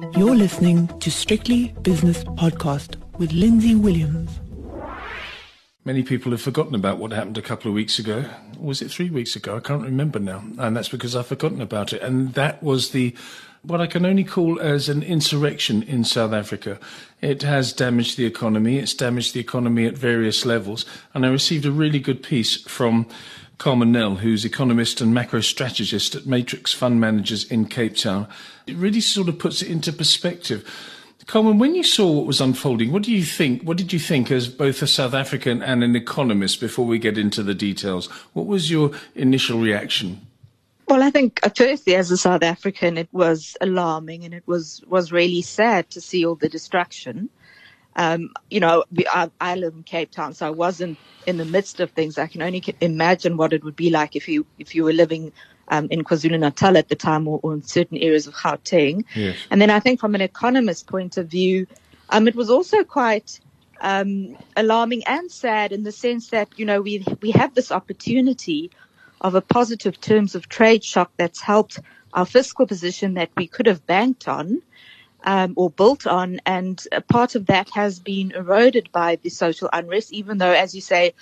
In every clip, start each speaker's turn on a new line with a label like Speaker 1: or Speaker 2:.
Speaker 1: You're listening to Strictly Business Podcast with Lindsay Williams.
Speaker 2: Many people have forgotten about what happened a couple of weeks ago. Was it three weeks ago? I can't remember now. And that's because I've forgotten about it. And that was the what I can only call as an insurrection in South Africa. It has damaged the economy. It's damaged the economy at various levels. And I received a really good piece from Carmen Nel, who's economist and macro strategist at Matrix Fund Managers in Cape Town. It really sort of puts it into perspective. Carmen, when you saw what was unfolding, what do you think? What did you think as both a South African and an economist before we get into the details? What was your initial reaction?
Speaker 3: Well, I think uh, firstly, as a South African, it was alarming and it was, was really sad to see all the destruction. Um, you know, we, I, I, live in Cape Town, so I wasn't in the midst of things. I can only imagine what it would be like if you if you were living um, in KwaZulu Natal at the time, or, or, in certain areas of Gauteng. Yes. And then I think from an economist point of view, um, it was also quite um, alarming and sad in the sense that you know we we have this opportunity of a positive terms of trade shock that's helped our fiscal position that we could have banked on um, or built on, and part of that has been eroded by the social unrest, even though, as you say,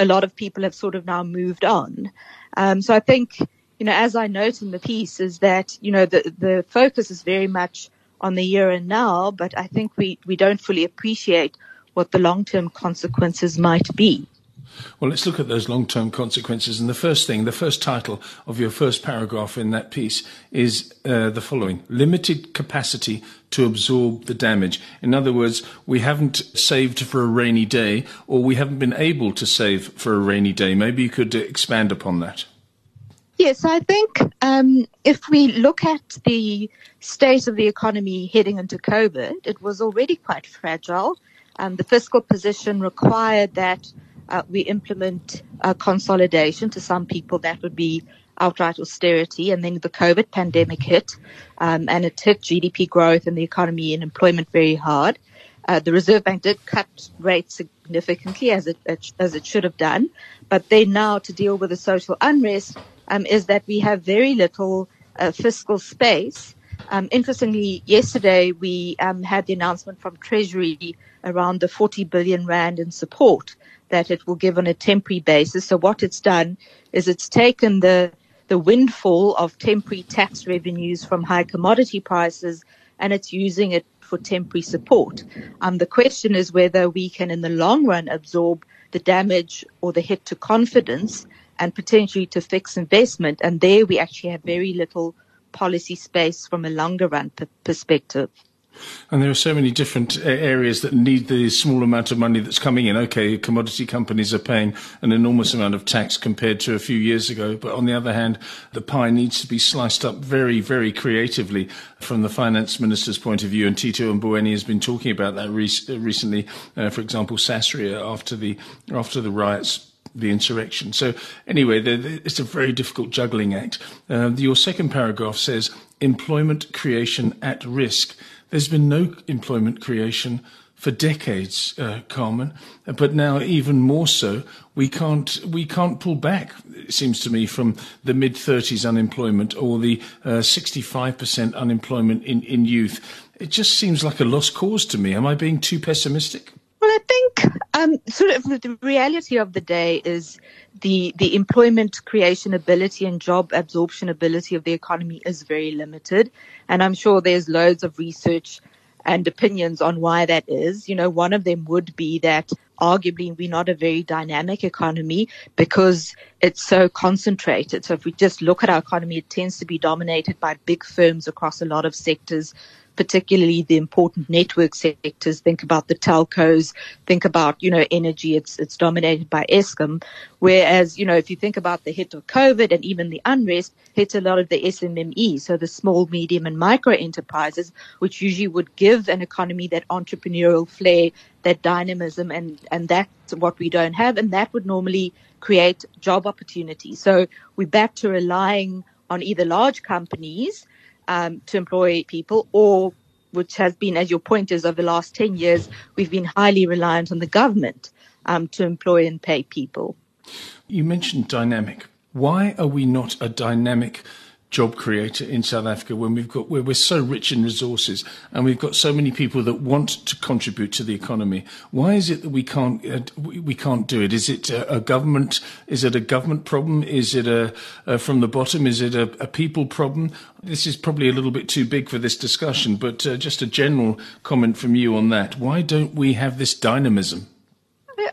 Speaker 3: a lot of people have sort of now moved on. Um, so I think, you know, as I note in the piece, is that you know the the focus is very much on the here and now, but I think we we don't fully appreciate what the long term consequences might be.
Speaker 2: Well, let's look at those long term consequences. And the first thing, the first title of your first paragraph in that piece is uh, the following limited capacity to absorb the damage. In other words, we haven't saved for a rainy day, or we haven't been able to save for a rainy day. Maybe you could expand upon that.
Speaker 3: Yes, I think um, if we look at the state of the economy heading into COVID, it was already quite fragile. Um, the fiscal position required that uh, we implement uh, consolidation. To some people, that would be outright austerity. And then the COVID pandemic hit, um, and it hit GDP growth and the economy and employment very hard. Uh, the Reserve Bank did cut rates significantly as it, as it should have done. But then now to deal with the social unrest, um, is that we have very little uh, fiscal space. Um, interestingly, yesterday we um, had the announcement from Treasury around the 40 billion rand in support that it will give on a temporary basis. So what it's done is it's taken the the windfall of temporary tax revenues from high commodity prices and it's using it for temporary support. Um, the question is whether we can, in the long run, absorb the damage or the hit to confidence and potentially to fix investment. And there we actually have very little policy space from a longer run p- perspective.
Speaker 2: And there are so many different uh, areas that need the small amount of money that's coming in. Okay, commodity companies are paying an enormous amount of tax compared to a few years ago. But on the other hand, the pie needs to be sliced up very, very creatively from the finance minister's point of view. And Tito Mboweni has been talking about that re- recently. Uh, for example, Sasria after the, after the riots the insurrection. So anyway, the, the, it's a very difficult juggling act. Uh, your second paragraph says employment creation at risk. There's been no employment creation for decades, uh, Carmen, but now even more so. We can't we can't pull back. It seems to me from the mid 30s unemployment or the uh, 65% unemployment in in youth. It just seems like a lost cause to me. Am I being too pessimistic?
Speaker 3: Well, I think um, sort of the reality of the day is the the employment creation ability and job absorption ability of the economy is very limited, and I'm sure there's loads of research and opinions on why that is. You know, one of them would be that arguably we're not a very dynamic economy because it's so concentrated. So if we just look at our economy, it tends to be dominated by big firms across a lot of sectors particularly the important network sectors. Think about the telcos. Think about, you know, energy. It's, it's dominated by Eskom. Whereas, you know, if you think about the hit of COVID and even the unrest hit a lot of the SMME. So the small, medium and micro enterprises, which usually would give an economy that entrepreneurial flair, that dynamism and, and that's what we don't have. And that would normally create job opportunities. So we're back to relying on either large companies um, to employ people or which has been, as your point is, over the last 10 years, we've been highly reliant on the government um, to employ and pay people.
Speaker 2: You mentioned dynamic. Why are we not a dynamic job creator in South Africa when we've got where we're so rich in resources and we've got so many people that want to contribute to the economy? Why is it that we can't uh, we can't do it? Is it a, a, government? Is it a government problem? Is it a, a from the bottom? Is it a, a, people problem? This is probably a little bit too big for this discussion, but uh, just a general comment from you on that. Why don't we have this dynamism?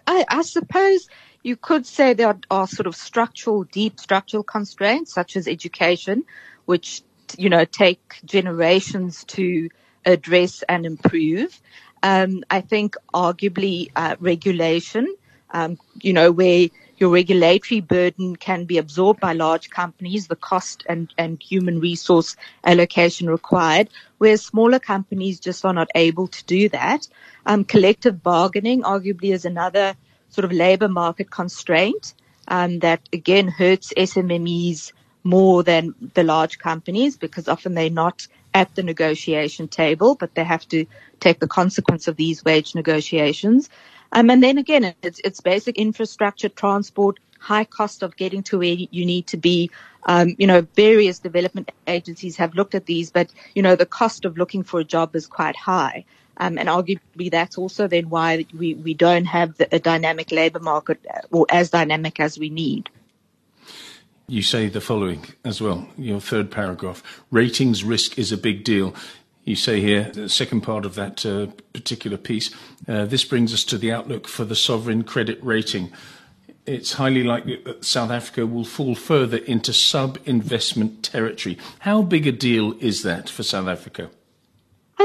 Speaker 3: I, I suppose you could say there are sort of structural, deep structural constraints, such as education, which, you know, take generations to address and improve. Um, I think arguably uh, regulation, um, you know, where your regulatory burden can be absorbed by large companies, the cost and, and human resource allocation required, whereas smaller companies just are not able to do that. Um, collective bargaining arguably is another sort of labor market constraint um, that again hurts SMMEs more than the large companies because often they're not at the negotiation table, but they have to take the consequence of these wage negotiations. Um, and then again, it's, it's basic infrastructure, transport, high cost of getting to where you need to be. Um, you know, various development agencies have looked at these, but you know, the cost of looking for a job is quite high. Um, and arguably that's also then why we, we don't have the, a dynamic labour market uh, or as dynamic as we need.
Speaker 2: You say the following as well, your third paragraph. Ratings risk is a big deal. You say here, the second part of that uh, particular piece, uh, this brings us to the outlook for the sovereign credit rating. It's highly likely that South Africa will fall further into sub investment territory. How big a deal is that for South Africa?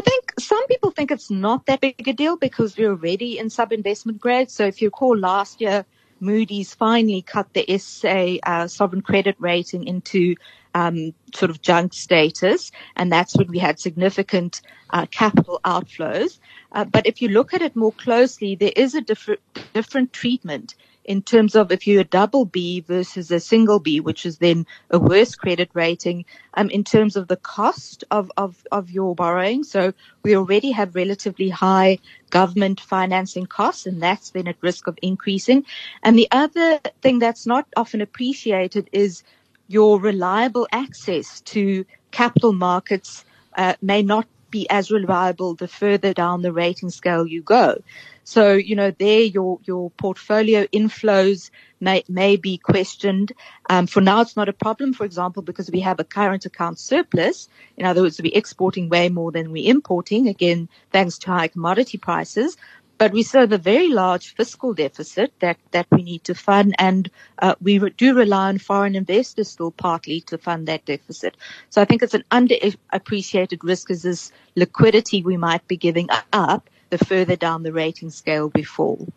Speaker 3: I think some people think it's not that big a deal because we're already in sub-investment grade. So if you recall last year, Moody's finally cut the SA uh, sovereign credit rating into um, sort of junk status, and that's when we had significant uh, capital outflows. Uh, but if you look at it more closely, there is a different different treatment in terms of if you're a double B versus a single B, which is then a worse credit rating, um, in terms of the cost of, of, of your borrowing. So we already have relatively high government financing costs, and that's been at risk of increasing. And the other thing that's not often appreciated is your reliable access to capital markets uh, may not be as reliable the further down the rating scale you go. So, you know, there your, your portfolio inflows may, may be questioned. Um, for now, it's not a problem, for example, because we have a current account surplus. In other words, we're exporting way more than we're importing, again, thanks to high commodity prices. But we still have a very large fiscal deficit that, that we need to fund, and uh, we re- do rely on foreign investors still partly to fund that deficit. So I think it's an underappreciated risk is this liquidity we might be giving up the further down the rating scale we fall.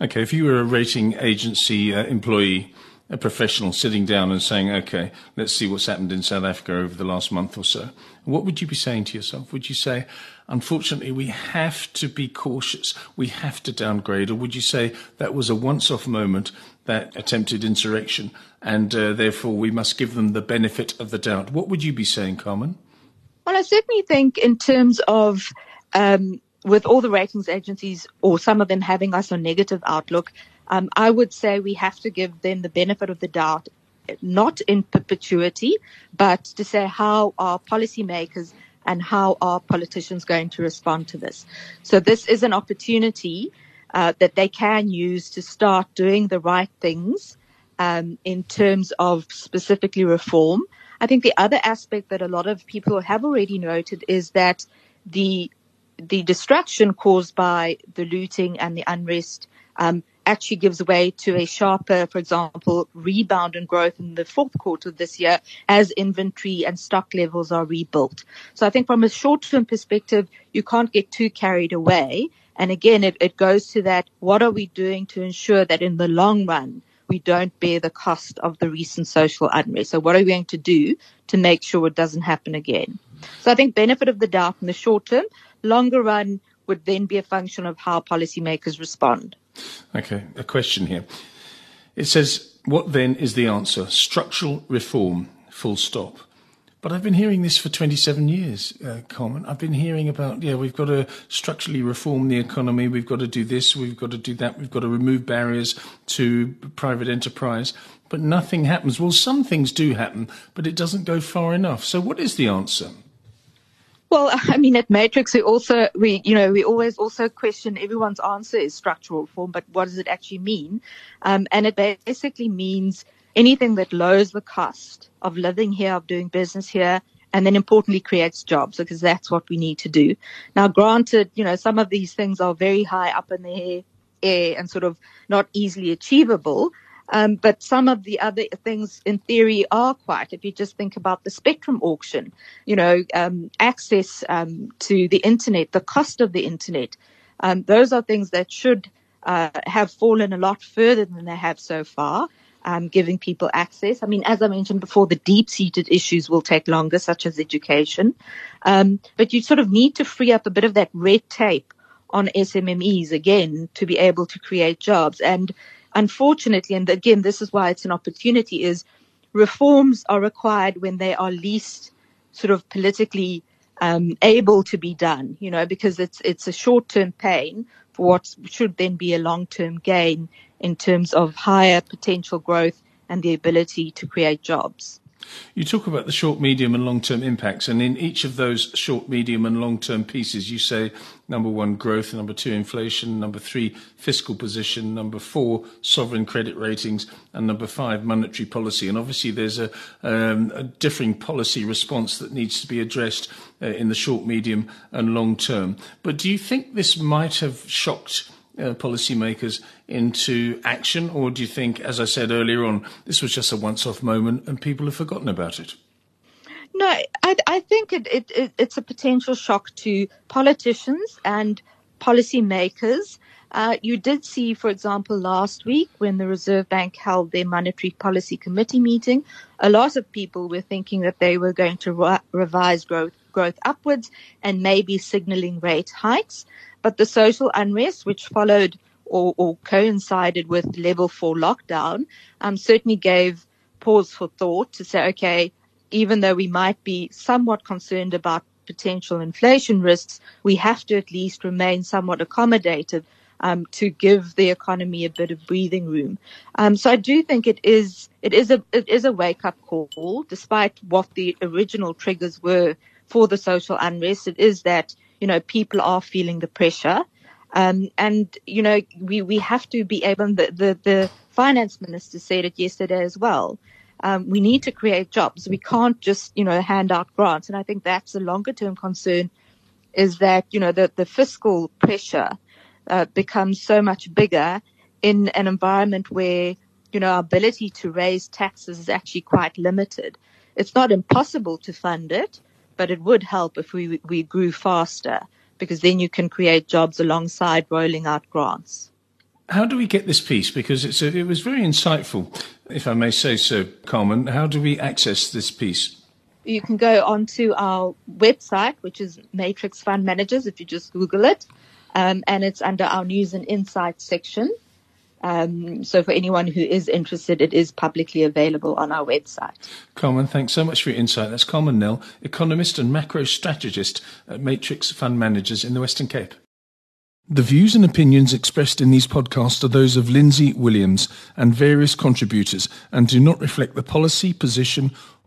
Speaker 2: Okay, if you were a rating agency uh, employee, a professional sitting down and saying, okay, let's see what's happened in South Africa over the last month or so, what would you be saying to yourself? Would you say, unfortunately, we have to be cautious, we have to downgrade, or would you say that was a once off moment, that attempted insurrection, and uh, therefore we must give them the benefit of the doubt? What would you be saying, Carmen?
Speaker 3: Well, I certainly think in terms of um, with all the ratings agencies or some of them having us on negative outlook, um, I would say we have to give them the benefit of the doubt, not in perpetuity, but to say how are policymakers and how are politicians going to respond to this. So this is an opportunity uh, that they can use to start doing the right things um, in terms of specifically reform. I think the other aspect that a lot of people have already noted is that the the distraction caused by the looting and the unrest um, actually gives way to a sharper, for example, rebound in growth in the fourth quarter of this year as inventory and stock levels are rebuilt. So I think from a short-term perspective, you can't get too carried away. And again, it, it goes to that, what are we doing to ensure that in the long run, we don't bear the cost of the recent social unrest? So what are we going to do to make sure it doesn't happen again? So I think benefit of the doubt in the short term, longer run would then be a function of how policymakers respond.
Speaker 2: Okay, a question here. It says, what then is the answer? Structural reform, full stop. But I've been hearing this for 27 years, uh, Carmen. I've been hearing about, yeah, we've got to structurally reform the economy. We've got to do this. We've got to do that. We've got to remove barriers to private enterprise. But nothing happens. Well, some things do happen, but it doesn't go far enough. So what is the answer?
Speaker 3: Well, I mean, at Matrix, we also, we, you know, we always also question everyone's answer is structural reform, but what does it actually mean? Um, and it basically means anything that lowers the cost of living here, of doing business here, and then importantly creates jobs because that's what we need to do. Now, granted, you know, some of these things are very high up in the air and sort of not easily achievable. Um, but some of the other things in theory are quite, if you just think about the spectrum auction, you know, um, access um, to the internet, the cost of the internet, um, those are things that should uh, have fallen a lot further than they have so far um, giving people access. I mean, as I mentioned before, the deep-seated issues will take longer, such as education. Um, but you sort of need to free up a bit of that red tape on SMMEs again to be able to create jobs. And unfortunately, and again, this is why it's an opportunity, is reforms are required when they are least sort of politically um, able to be done, you know, because it's it's a short-term pain for what should then be a long-term gain in terms of higher potential growth and the ability to create jobs.
Speaker 2: You talk about the short, medium, and long term impacts, and in each of those short, medium, and long term pieces, you say number one, growth, number two, inflation, number three, fiscal position, number four, sovereign credit ratings, and number five, monetary policy. And obviously, there's a, um, a differing policy response that needs to be addressed uh, in the short, medium, and long term. But do you think this might have shocked? Uh, policymakers into action, or do you think, as I said earlier on, this was just a once-off moment and people have forgotten about it?
Speaker 3: No, I, I think it, it, it, it's a potential shock to politicians and policymakers. Uh, you did see, for example, last week when the Reserve Bank held their monetary policy committee meeting, a lot of people were thinking that they were going to re- revise growth growth upwards and maybe signaling rate hikes. But the social unrest, which followed or, or coincided with level four lockdown, um, certainly gave pause for thought to say, okay, even though we might be somewhat concerned about potential inflation risks, we have to at least remain somewhat accommodative um, to give the economy a bit of breathing room. Um, so I do think it is it is a it is a wake up call, despite what the original triggers were for the social unrest. It is that you know, people are feeling the pressure. Um, and, you know, we, we have to be able, the, the, the finance minister said it yesterday as well. Um, we need to create jobs. We can't just, you know, hand out grants. And I think that's a longer term concern is that, you know, the, the fiscal pressure, uh, becomes so much bigger in an environment where, you know, our ability to raise taxes is actually quite limited. It's not impossible to fund it, but it would help if we, we grew faster because then you can create jobs alongside rolling out grants.
Speaker 2: How do we get this piece? Because a, it was very insightful, if I may say so, Carmen. How do we access this piece?
Speaker 3: You can go onto our website, which is Matrix Fund Managers, if you just Google it, um, and it's under our news and insights section. Um, so for anyone who is interested, it is publicly available on our website.
Speaker 2: Carmen, thanks so much for your insight. That's Carmen Nel, economist and macro strategist at Matrix Fund Managers in the Western Cape. The views and opinions expressed in these podcasts are those of Lindsay Williams and various contributors and do not reflect the policy, position,